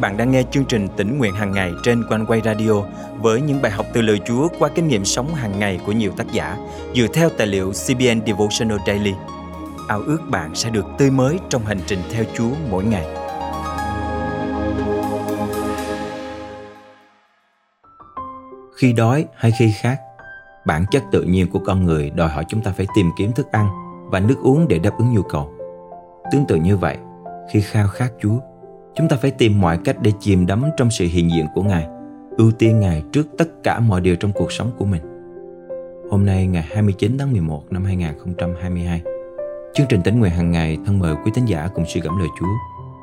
bạn đang nghe chương trình tỉnh nguyện hàng ngày trên quanh quay radio với những bài học từ lời Chúa qua kinh nghiệm sống hàng ngày của nhiều tác giả dựa theo tài liệu CBN Devotional Daily. Ao ước bạn sẽ được tươi mới trong hành trình theo Chúa mỗi ngày. Khi đói hay khi khát, bản chất tự nhiên của con người đòi hỏi chúng ta phải tìm kiếm thức ăn và nước uống để đáp ứng nhu cầu. Tương tự như vậy, khi khao khát Chúa, Chúng ta phải tìm mọi cách để chìm đắm trong sự hiện diện của Ngài, ưu tiên Ngài trước tất cả mọi điều trong cuộc sống của mình. Hôm nay ngày 29 tháng 11 năm 2022, chương trình tính nguyện hàng ngày thân mời quý tín giả cùng suy gẫm lời Chúa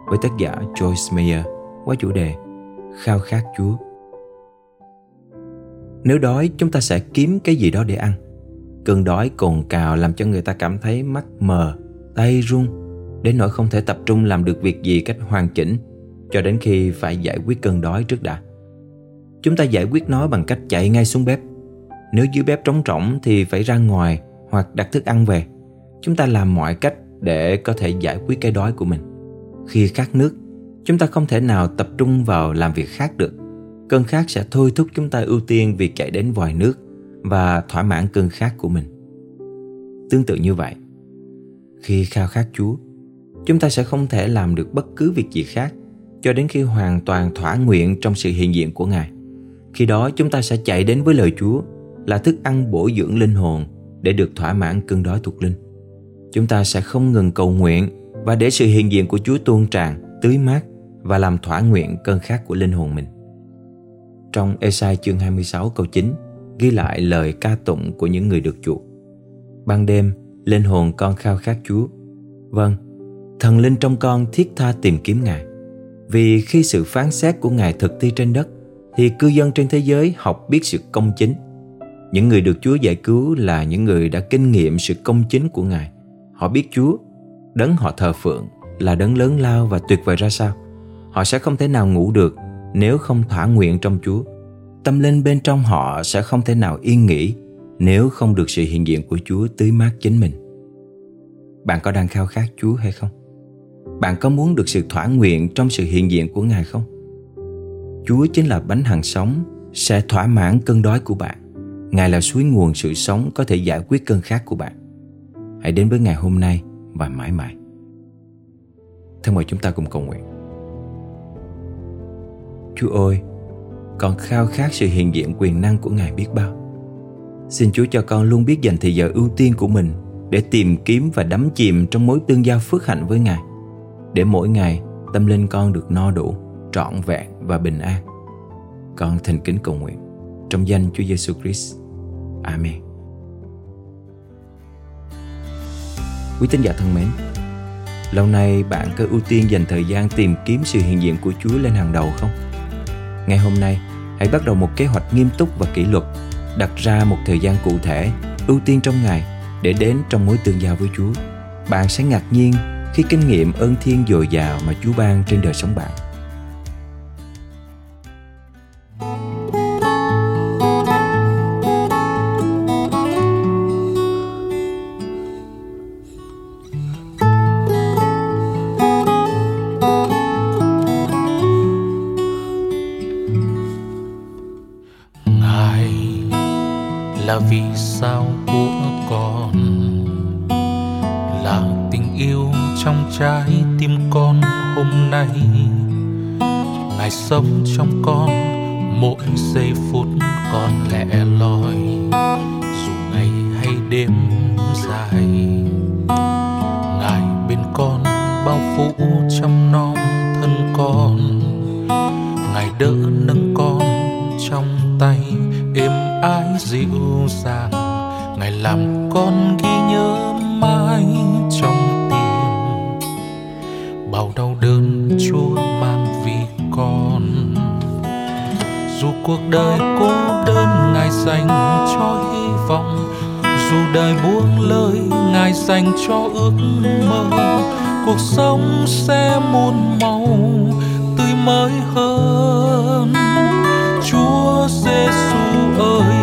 với tác giả Joyce Meyer qua chủ đề Khao khát Chúa. Nếu đói, chúng ta sẽ kiếm cái gì đó để ăn. Cơn đói cồn cào làm cho người ta cảm thấy mắt mờ, tay run, đến nỗi không thể tập trung làm được việc gì cách hoàn chỉnh cho đến khi phải giải quyết cơn đói trước đã. Chúng ta giải quyết nó bằng cách chạy ngay xuống bếp. Nếu dưới bếp trống rỗng thì phải ra ngoài hoặc đặt thức ăn về. Chúng ta làm mọi cách để có thể giải quyết cái đói của mình. Khi khát nước, chúng ta không thể nào tập trung vào làm việc khác được. Cơn khát sẽ thôi thúc chúng ta ưu tiên việc chạy đến vòi nước và thỏa mãn cơn khát của mình. Tương tự như vậy, khi khao khát Chúa, chúng ta sẽ không thể làm được bất cứ việc gì khác cho đến khi hoàn toàn thỏa nguyện trong sự hiện diện của Ngài. Khi đó chúng ta sẽ chạy đến với lời Chúa là thức ăn bổ dưỡng linh hồn để được thỏa mãn cơn đói thuộc linh. Chúng ta sẽ không ngừng cầu nguyện và để sự hiện diện của Chúa tuôn tràn, tưới mát và làm thỏa nguyện cơn khát của linh hồn mình. Trong Esai chương 26 câu 9 ghi lại lời ca tụng của những người được chuộc. Ban đêm, linh hồn con khao khát Chúa. Vâng, thần linh trong con thiết tha tìm kiếm Ngài. Vì khi sự phán xét của Ngài thực thi trên đất thì cư dân trên thế giới học biết sự công chính. Những người được Chúa giải cứu là những người đã kinh nghiệm sự công chính của Ngài. Họ biết Chúa, đấng họ thờ phượng là đấng lớn lao và tuyệt vời ra sao. Họ sẽ không thể nào ngủ được nếu không thỏa nguyện trong Chúa. Tâm linh bên trong họ sẽ không thể nào yên nghỉ nếu không được sự hiện diện của Chúa tưới mát chính mình. Bạn có đang khao khát Chúa hay không? Bạn có muốn được sự thỏa nguyện trong sự hiện diện của Ngài không? Chúa chính là bánh hàng sống sẽ thỏa mãn cơn đói của bạn. Ngài là suối nguồn sự sống có thể giải quyết cơn khát của bạn. Hãy đến với Ngài hôm nay và mãi mãi. Thân mời chúng ta cùng cầu nguyện. Chúa ơi, con khao khát sự hiện diện quyền năng của Ngài biết bao. Xin Chúa cho con luôn biết dành thời giờ ưu tiên của mình để tìm kiếm và đắm chìm trong mối tương giao phước hạnh với Ngài để mỗi ngày tâm linh con được no đủ, trọn vẹn và bình an. Con thành kính cầu nguyện trong danh Chúa Giêsu Christ. Amen. Quý tín giả thân mến, lâu nay bạn có ưu tiên dành thời gian tìm kiếm sự hiện diện của Chúa lên hàng đầu không? Ngày hôm nay, hãy bắt đầu một kế hoạch nghiêm túc và kỷ luật, đặt ra một thời gian cụ thể, ưu tiên trong ngày để đến trong mối tương giao với Chúa. Bạn sẽ ngạc nhiên khi kinh nghiệm ơn thiên dồi dào mà Chúa ban trên đời sống bạn. Là vì sao cô tình yêu trong trái tim con hôm nay. Ngài sống trong con, mỗi giây phút con lẻ loi, dù ngày hay đêm dài. Ngài bên con bao phủ trong non thân con ngài đỡ nâng con trong tay êm ái dịu dàng. Ngài làm con ghi nhớ mãi trong đau đớn chúa mang vì con. Dù cuộc đời cô đơn ngài dành cho hy vọng, dù đời buông lời ngài dành cho ước mơ, cuộc sống sẽ muôn màu tươi mới hơn. Chúa giêsu ơi,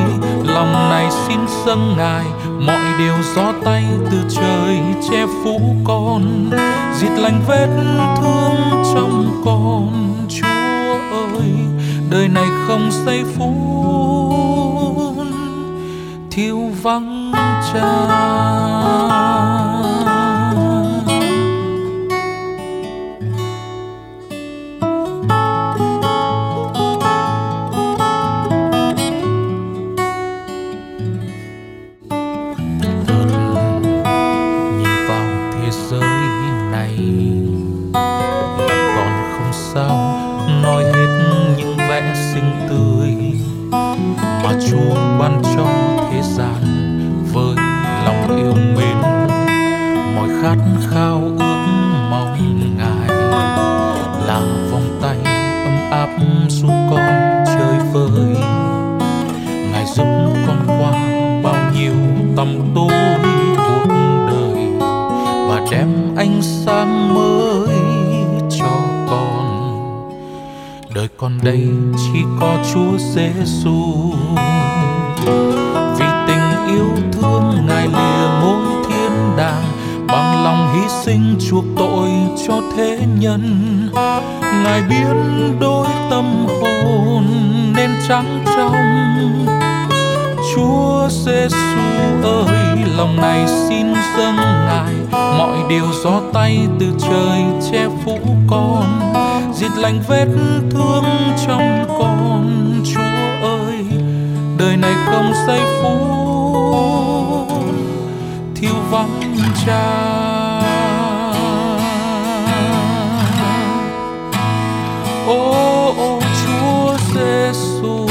lòng này xin dâng ngài mọi điều gió tay từ trời che phủ con diệt lành vết thương trong con. Chúa ơi, đời này không giây phút thiếu vắng cha. Còn đây chỉ có Chúa Giêsu vì tình yêu thương ngài lìa mối thiên đàng, bằng lòng hy sinh chuộc tội cho thế nhân. Ngài biến đôi tâm hồn nên trắng trong. Chúa Giêsu ơi, lòng này xin dâng ngài. Mọi điều gió tay từ trời che phủ con dịt lành vết thương trong con chúa ơi. Đời này không say phút thiếu vắng cha. Ô ô chúa giêsu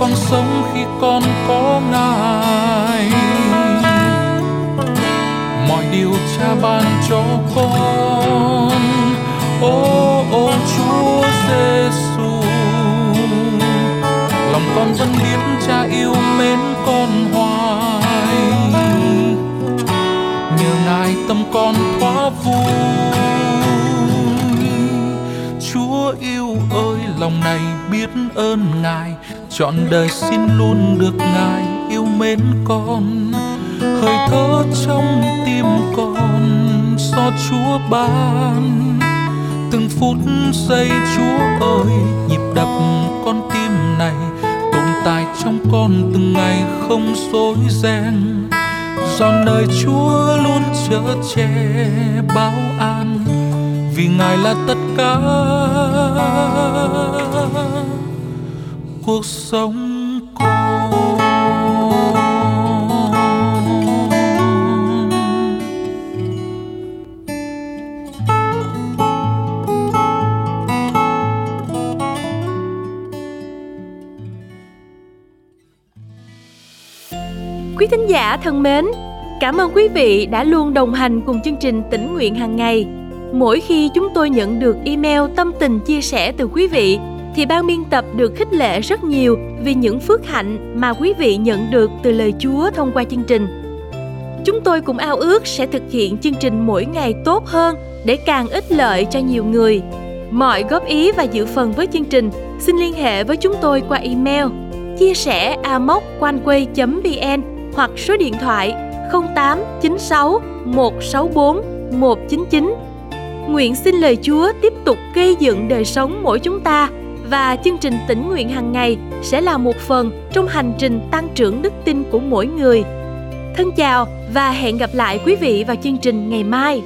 con sống khi con có ngài. Mọi điều cha ban cho con lòng biết cha yêu mến con hoài. Nhờ ngài tâm con quá vui. Chúa yêu ơi, lòng này biết ơn ngài. Chọn đời xin luôn được ngài yêu mến con. Hơi thở trong tim con do chúa ban. Từng phút giây chúa ơi, nhịp đập con tim này trong con từng ngày không dối ren do nơi chúa luôn chở che báo an, vì ngài là tất cả. Cuộc sống Quý thính giả thân mến, cảm ơn quý vị đã luôn đồng hành cùng chương trình tỉnh nguyện hàng ngày. Mỗi khi chúng tôi nhận được email tâm tình chia sẻ từ quý vị thì ban biên tập được khích lệ rất nhiều vì những phước hạnh mà quý vị nhận được từ lời Chúa thông qua chương trình. Chúng tôi cũng ao ước sẽ thực hiện chương trình mỗi ngày tốt hơn để càng ích lợi cho nhiều người. Mọi góp ý và dự phần với chương trình xin liên hệ với chúng tôi qua email chia sẻ amoconeway.vn hoặc số điện thoại 0896 164 199. Nguyện xin lời Chúa tiếp tục gây dựng đời sống mỗi chúng ta và chương trình tỉnh nguyện hàng ngày sẽ là một phần trong hành trình tăng trưởng đức tin của mỗi người. Thân chào và hẹn gặp lại quý vị vào chương trình ngày mai.